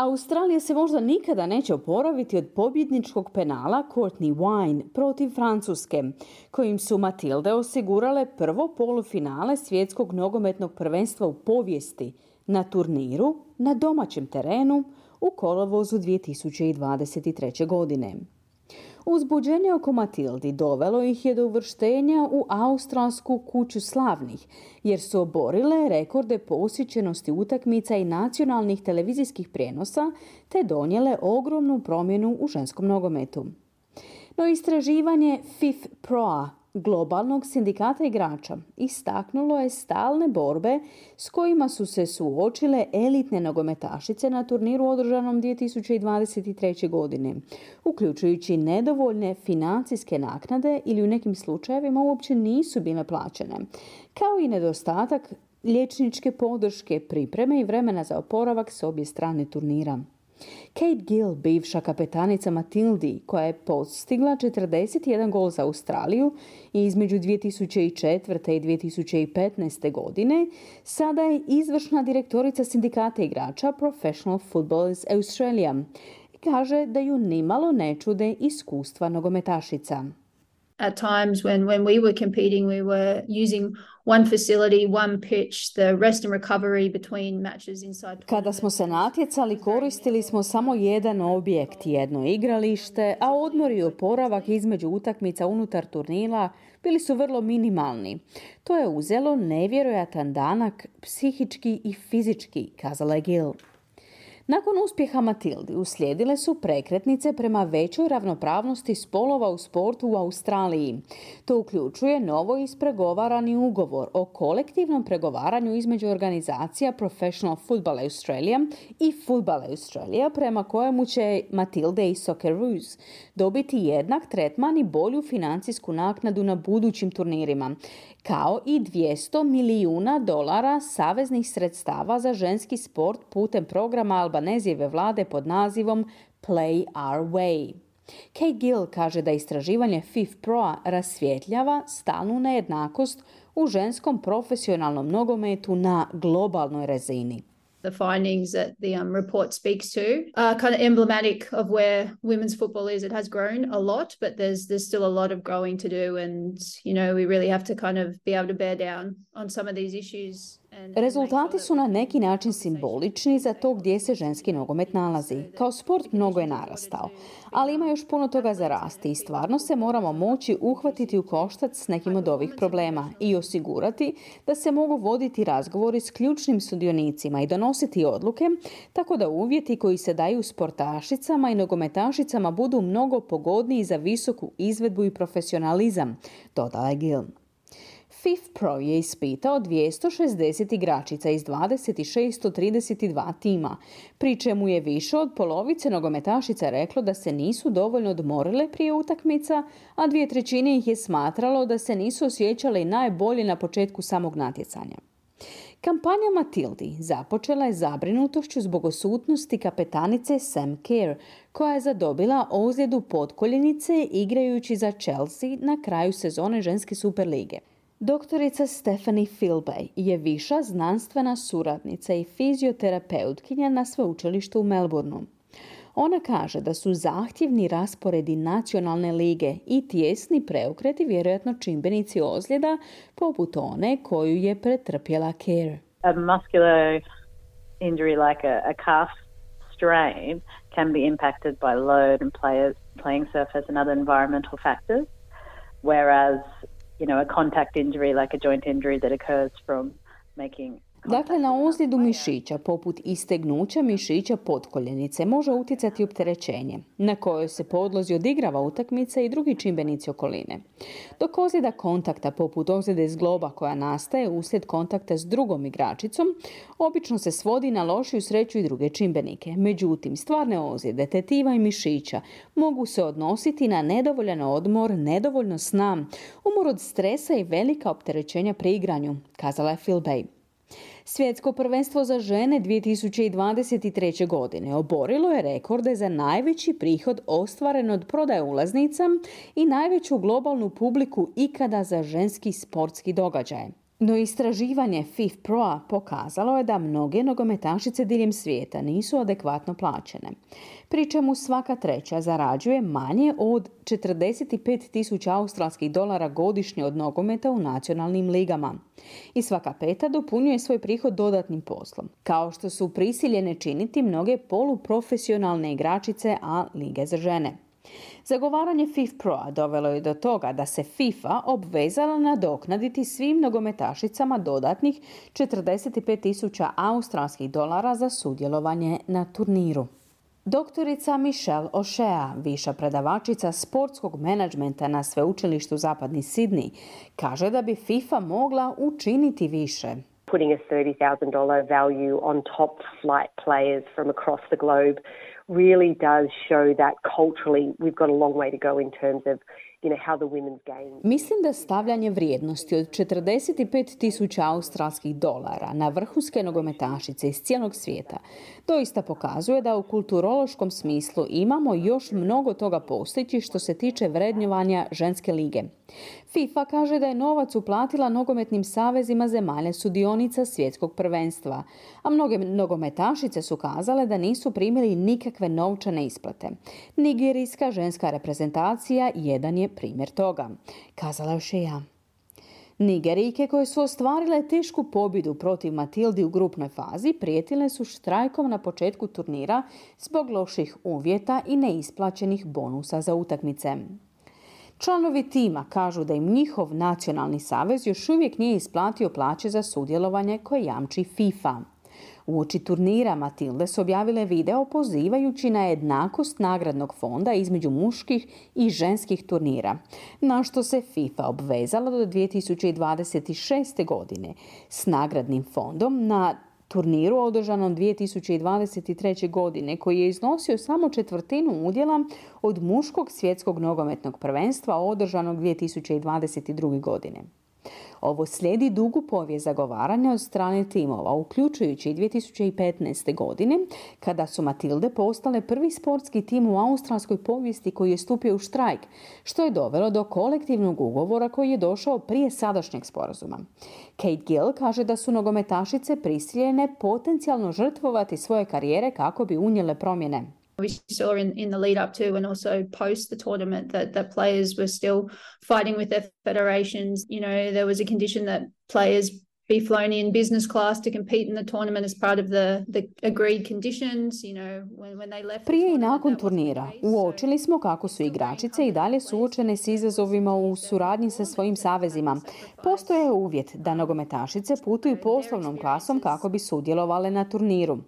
Australija se možda nikada neće oporaviti od pobjedničkog penala Courtney Wine protiv Francuske, kojim su Matilde osigurale prvo polufinale svjetskog nogometnog prvenstva u povijesti na turniru na domaćem terenu u kolovozu 2023. godine. Uzbuđenje oko Matildi dovelo ih je do uvrštenja u Australsku kuću slavnih, jer su oborile rekorde posjećenosti utakmica i nacionalnih televizijskih prijenosa, te donijele ogromnu promjenu u ženskom nogometu. No istraživanje FIF Proa globalnog sindikata igrača istaknulo je stalne borbe s kojima su se suočile elitne nogometašice na turniru održanom 2023. godine, uključujući nedovoljne financijske naknade ili u nekim slučajevima uopće nisu bile plaćene, kao i nedostatak liječničke podrške, pripreme i vremena za oporavak s obje strane turnira. Kate Gill, bivša kapetanica Matildi, koja je postigla 41 gol za Australiju i između 2004. i 2015. godine, sada je izvršna direktorica sindikata igrača Professional Footballers Australia. Kaže da ju nimalo ne čude iskustva nogometašica. At times when, when we were competing, we were using one facility, one pitch, the rest and recovery between matches inside. Kada smo se natjecali, koristili smo samo jedan objekt, jedno igralište, a odmor i oporavak između utakmica unutar turnila bili su vrlo minimalni. To je uzelo nevjerojatan danak psihički i fizički, kazala Gil. Nakon uspjeha Matildi uslijedile su prekretnice prema većoj ravnopravnosti spolova u sportu u Australiji. To uključuje novo ispregovarani ugovor o kolektivnom pregovaranju između organizacija Professional Football Australia i Football Australia prema kojemu će Matilde i Socceroos dobiti jednak tretman i bolju financijsku naknadu na budućim turnirima kao i 200 milijuna dolara saveznih sredstava za ženski sport putem programa Albanezijeve vlade pod nazivom Play Our Way. Kay Gill kaže da istraživanje FIF Pro rasvjetljava stalnu nejednakost u ženskom profesionalnom nogometu na globalnoj razini. The findings that the um, report speaks to are kind of emblematic of where women's football is. It has grown a lot, but there's there's still a lot of growing to do, and you know we really have to kind of be able to bear down on some of these issues. Rezultati su na neki način simbolični za to gdje se ženski nogomet nalazi. Kao sport mnogo je narastao, ali ima još puno toga za rasti i stvarno se moramo moći uhvatiti u koštac s nekim od ovih problema i osigurati da se mogu voditi razgovori s ključnim sudionicima i donositi odluke tako da uvjeti koji se daju sportašicama i nogometašicama budu mnogo pogodniji za visoku izvedbu i profesionalizam, dodala je Gil. FIF Pro je ispitao 260 igračica iz 2632 tima, pri čemu je više od polovice nogometašica reklo da se nisu dovoljno odmorile prije utakmica, a dvije trećine ih je smatralo da se nisu osjećale najbolje na početku samog natjecanja. Kampanja Matildi započela je zabrinutošću zbog osutnosti kapetanice Sam Kerr, koja je zadobila ozljedu podkoljenice igrajući za Chelsea na kraju sezone ženske Superlige. Doktorica Stephanie Philbay je viša znanstvena suradnica i fizioterapeutkinja na sveučilištu u Melbourneu. Ona kaže da su zahtjevni rasporedi nacionalne lige i tjesni preokreti vjerojatno čimbenici ozljeda poput one koju je pretrpjela Care. A muscular injury like a, a calf strain can be impacted by load and players, playing surface and other environmental factors, whereas you know, a contact injury like a joint injury that occurs from making Dakle, na ozljedu mišića, poput istegnuća mišića potkoljenice, može utjecati opterećenje, na kojoj se podlozi odigrava utakmica i drugi čimbenici okoline. Dok ozljeda kontakta, poput ozljede zgloba koja nastaje uslijed kontakta s drugom igračicom, obično se svodi na lošiju sreću i druge čimbenike. Međutim, stvarne ozljede tetiva i mišića mogu se odnositi na nedovoljan odmor, nedovoljno sna, umor od stresa i velika opterećenja pri igranju, kazala je Phil Bay. Svjetsko prvenstvo za žene 2023. godine oborilo je rekorde za najveći prihod ostvaren od prodaje ulaznica i najveću globalnu publiku ikada za ženski sportski događaj. No istraživanje FIF Proa pokazalo je da mnoge nogometašice diljem svijeta nisu adekvatno plaćene, pri čemu svaka treća zarađuje manje od 45 tisuća australskih dolara godišnje od nogometa u nacionalnim ligama. I svaka peta dopunjuje svoj prihod dodatnim poslom, kao što su prisiljene činiti mnoge poluprofesionalne igračice, a lige za žene. Zagovaranje FIF Pro-a dovelo je do toga da se FIFA obvezala nadoknaditi svim nogometašicama dodatnih 45.000 australskih dolara za sudjelovanje na turniru. Doktorica Michelle O'Shea, viša predavačica sportskog menadžmenta na sveučilištu Zapadni Sidni, kaže da bi FIFA mogla učiniti više. Putting a $30,000 value on top flight players from across the globe really does show that culturally we've got a long way to go in terms of Mislim da stavljanje vrijednosti od 45 tisuća australskih dolara na vrhunske nogometašice iz cijelog svijeta doista pokazuje da u kulturološkom smislu imamo još mnogo toga postići što se tiče vrednjovanja ženske lige. FIFA kaže da je novac uplatila nogometnim savezima zemalja sudionica svjetskog prvenstva, a mnoge nogometašice su kazale da nisu primili nikakve novčane isplate. Nigerijska ženska reprezentacija jedan je primjer toga, kazala je ja. Nigerijke koje su ostvarile tešku pobjedu protiv Matildi u grupnoj fazi prijetile su štrajkom na početku turnira zbog loših uvjeta i neisplaćenih bonusa za utakmice. Članovi tima kažu da im njihov nacionalni savez još uvijek nije isplatio plaće za sudjelovanje koje jamči FIFA. Uoči turnira Matilde su objavile video pozivajući na jednakost nagradnog fonda između muških i ženskih turnira, na što se FIFA obvezala do 2026. godine s nagradnim fondom na turniru održanom 2023. godine koji je iznosio samo četvrtinu udjela od muškog svjetskog nogometnog prvenstva održanog 2022. godine. Ovo slijedi dugu povijest zagovaranja od strane timova, uključujući i 2015. godine, kada su Matilde postale prvi sportski tim u australskoj povijesti koji je stupio u štrajk, što je dovelo do kolektivnog ugovora koji je došao prije sadašnjeg sporazuma. Kate Gill kaže da su nogometašice prisiljene potencijalno žrtvovati svoje karijere kako bi unijele promjene. We saw in, in the lead up to and also post the tournament that, that players were still fighting with their federations. You know, there was a condition that players be flown in business class to compete in the tournament as part of the, the agreed conditions, you know, when, when they left. Prije i nakon turnira uočili smo kako su igračice i dalje suočene s izazovima u suradnji sa svojim savezima. Postoje uvjet da nogometašice putuju poslovnom klasom kako bi sudjelovale na turniru.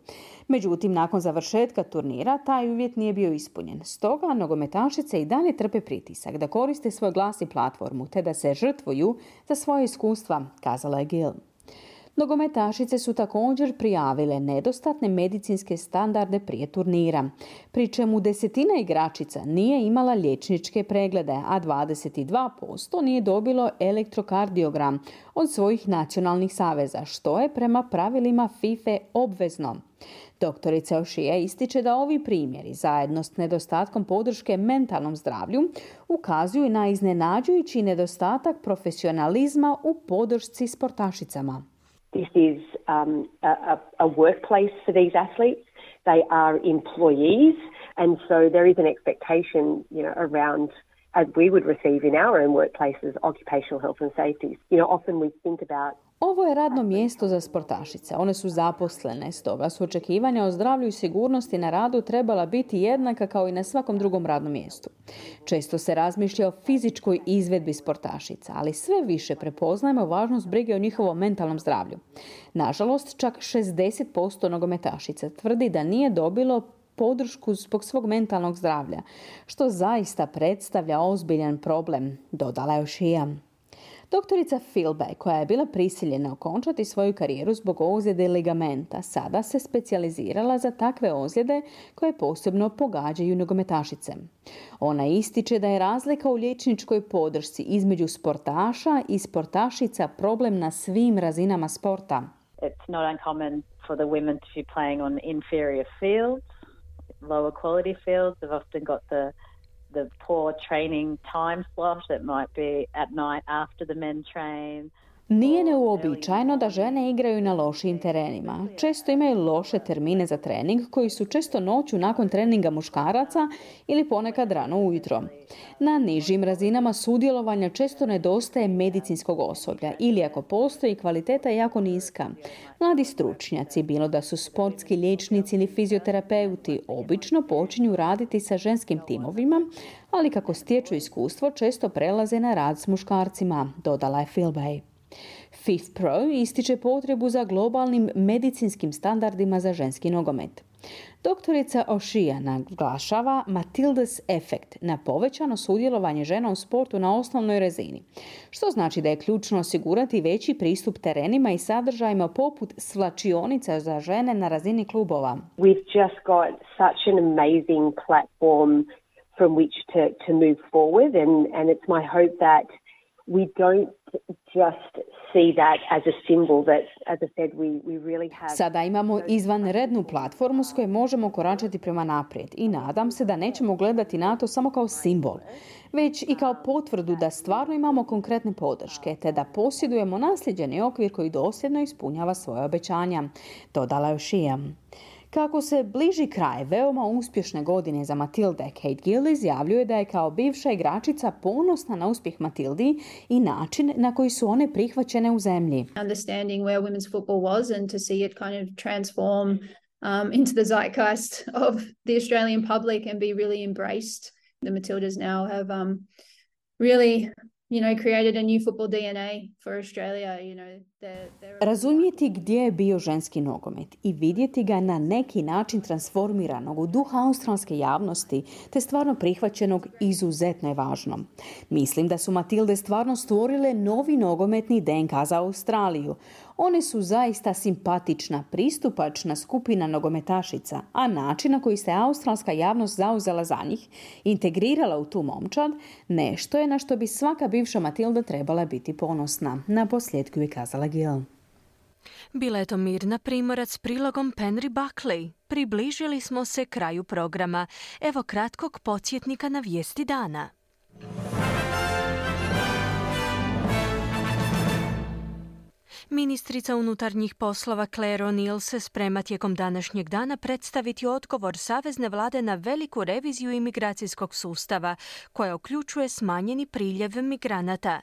Međutim, nakon završetka turnira taj uvjet nije bio ispunjen. Stoga nogometašice i dalje trpe pritisak da koriste svoj glas i platformu te da se žrtvuju za svoje iskustva, kazala je Gil. Nogometašice su također prijavile nedostatne medicinske standarde prije turnira, pri čemu desetina igračica nije imala liječničke preglede, a 22% nije dobilo elektrokardiogram od svojih nacionalnih saveza, što je prema pravilima FIFA obvezno. Doktorica Ošija ističe da ovi primjeri, zajedno s nedostatkom podrške mentalnom zdravlju, ukazuju na iznenađujući nedostatak profesionalizma u podršci sportašicama. This is um, a, a workplace for these athletes. They are employees, and so there is an expectation, you know, around as we would receive in our own workplaces, occupational health and safety. You know, often we think about ovo je radno mjesto za sportašice. One su zaposlene, stoga su očekivanja o zdravlju i sigurnosti na radu trebala biti jednaka kao i na svakom drugom radnom mjestu. Često se razmišlja o fizičkoj izvedbi sportašica, ali sve više prepoznajemo važnost brige o njihovom mentalnom zdravlju. Nažalost, čak 60% nogometašica tvrdi da nije dobilo podršku zbog svog mentalnog zdravlja, što zaista predstavlja ozbiljan problem, dodala je Šija. Doktorica Philby, koja je bila prisiljena okončati svoju karijeru zbog ozljede ligamenta, sada se specijalizirala za takve ozljede koje posebno pogađaju nogometašice. Ona ističe da je razlika u liječničkoj podršci između sportaša i sportašica problem na svim razinama sporta. It's not uncommon for the women to be playing on inferior fields, lower quality fields. They've often got the the poor training time slot that might be at night after the men train. Nije neuobičajeno da žene igraju na lošim terenima. Često imaju loše termine za trening koji su često noću nakon treninga muškaraca ili ponekad rano ujutro. Na nižim razinama sudjelovanja često nedostaje medicinskog osoblja ili ako postoji kvaliteta je jako niska. Mladi stručnjaci, bilo da su sportski liječnici ili fizioterapeuti, obično počinju raditi sa ženskim timovima, ali kako stječu iskustvo često prelaze na rad s muškarcima, dodala je Philbay. FIF Pro ističe potrebu za globalnim medicinskim standardima za ženski nogomet. Doktorica Ošija naglašava Matilda's efekt na povećano sudjelovanje žena u sportu na osnovnoj razini, što znači da je ključno osigurati veći pristup terenima i sadržajima poput svlačionica za žene na razini klubova. We've just got such an amazing platform from which to, to move forward and, and it's my hope that we don't I. Sada imamo izvanrednu platformu s kojom možemo koračati prema naprijed i nadam se da nećemo gledati na to samo kao simbol, već i kao potvrdu da stvarno imamo konkretne podrške, te da posjedujemo nasljeđeni okvir koji dosljedno ispunjava svoje obećanja, dodala je Šija. Kako se bliži kraj veoma uspješne godine za Matilde, Kate Gill izjavljuje da je kao bivša igračica ponosna na uspjeh Matildi i način na koji su one prihvaćene u zemlji. Understanding where women's football was and to see it kind of transform um, into the zeitgeist of the Australian public and be really embraced. The Matildas now have um, really you know, created a new football DNA for Australia, you know. Razumjeti gdje je bio ženski nogomet i vidjeti ga na neki način transformiranog u duh australske javnosti te stvarno prihvaćenog izuzetno je važno. Mislim da su Matilde stvarno stvorile novi nogometni DNK za Australiju. One su zaista simpatična, pristupačna skupina nogometašica, a način na koji se australska javnost zauzela za njih, integrirala u tu momčad, nešto je na što bi svaka bivša Matilda trebala biti ponosna. Na posljedku je kazala Gil. Bila je to Mirna Primorac prilogom Penry Buckley. Približili smo se kraju programa. Evo kratkog podsjetnika na vijesti dana. Ministrica unutarnjih poslova Claire O'Neill se sprema tijekom današnjeg dana predstaviti odgovor Savezne vlade na veliku reviziju imigracijskog sustava, koja uključuje smanjeni priljev migranata.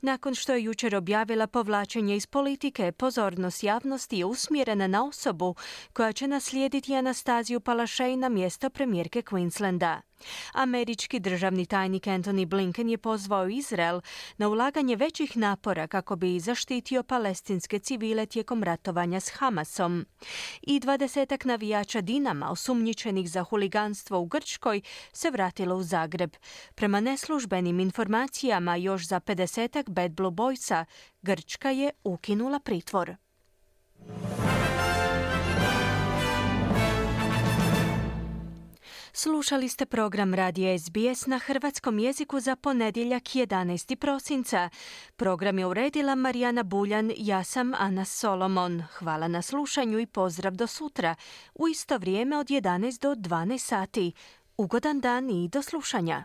Nakon što je jučer objavila povlačenje iz politike, pozornost javnosti je usmjerena na osobu koja će naslijediti Anastaziju Palašej na mjesto premijerke Queenslanda. Američki državni tajnik Anthony Blinken je pozvao Izrael na ulaganje većih napora kako bi zaštitio palestinske civile tijekom ratovanja s Hamasom. I dvadesetak navijača Dinama, osumnjičenih za huliganstvo u Grčkoj, se vratilo u Zagreb. Prema neslužbenim informacijama još za 50 Bad Blue Boysa Grčka je ukinula pritvor. Slušali ste program Radija SBS na hrvatskom jeziku za ponedjeljak 11. prosinca. Program je uredila Marijana Buljan, ja sam Ana Solomon. Hvala na slušanju i pozdrav do sutra. U isto vrijeme od 11 do 12 sati. Ugodan dan i do slušanja.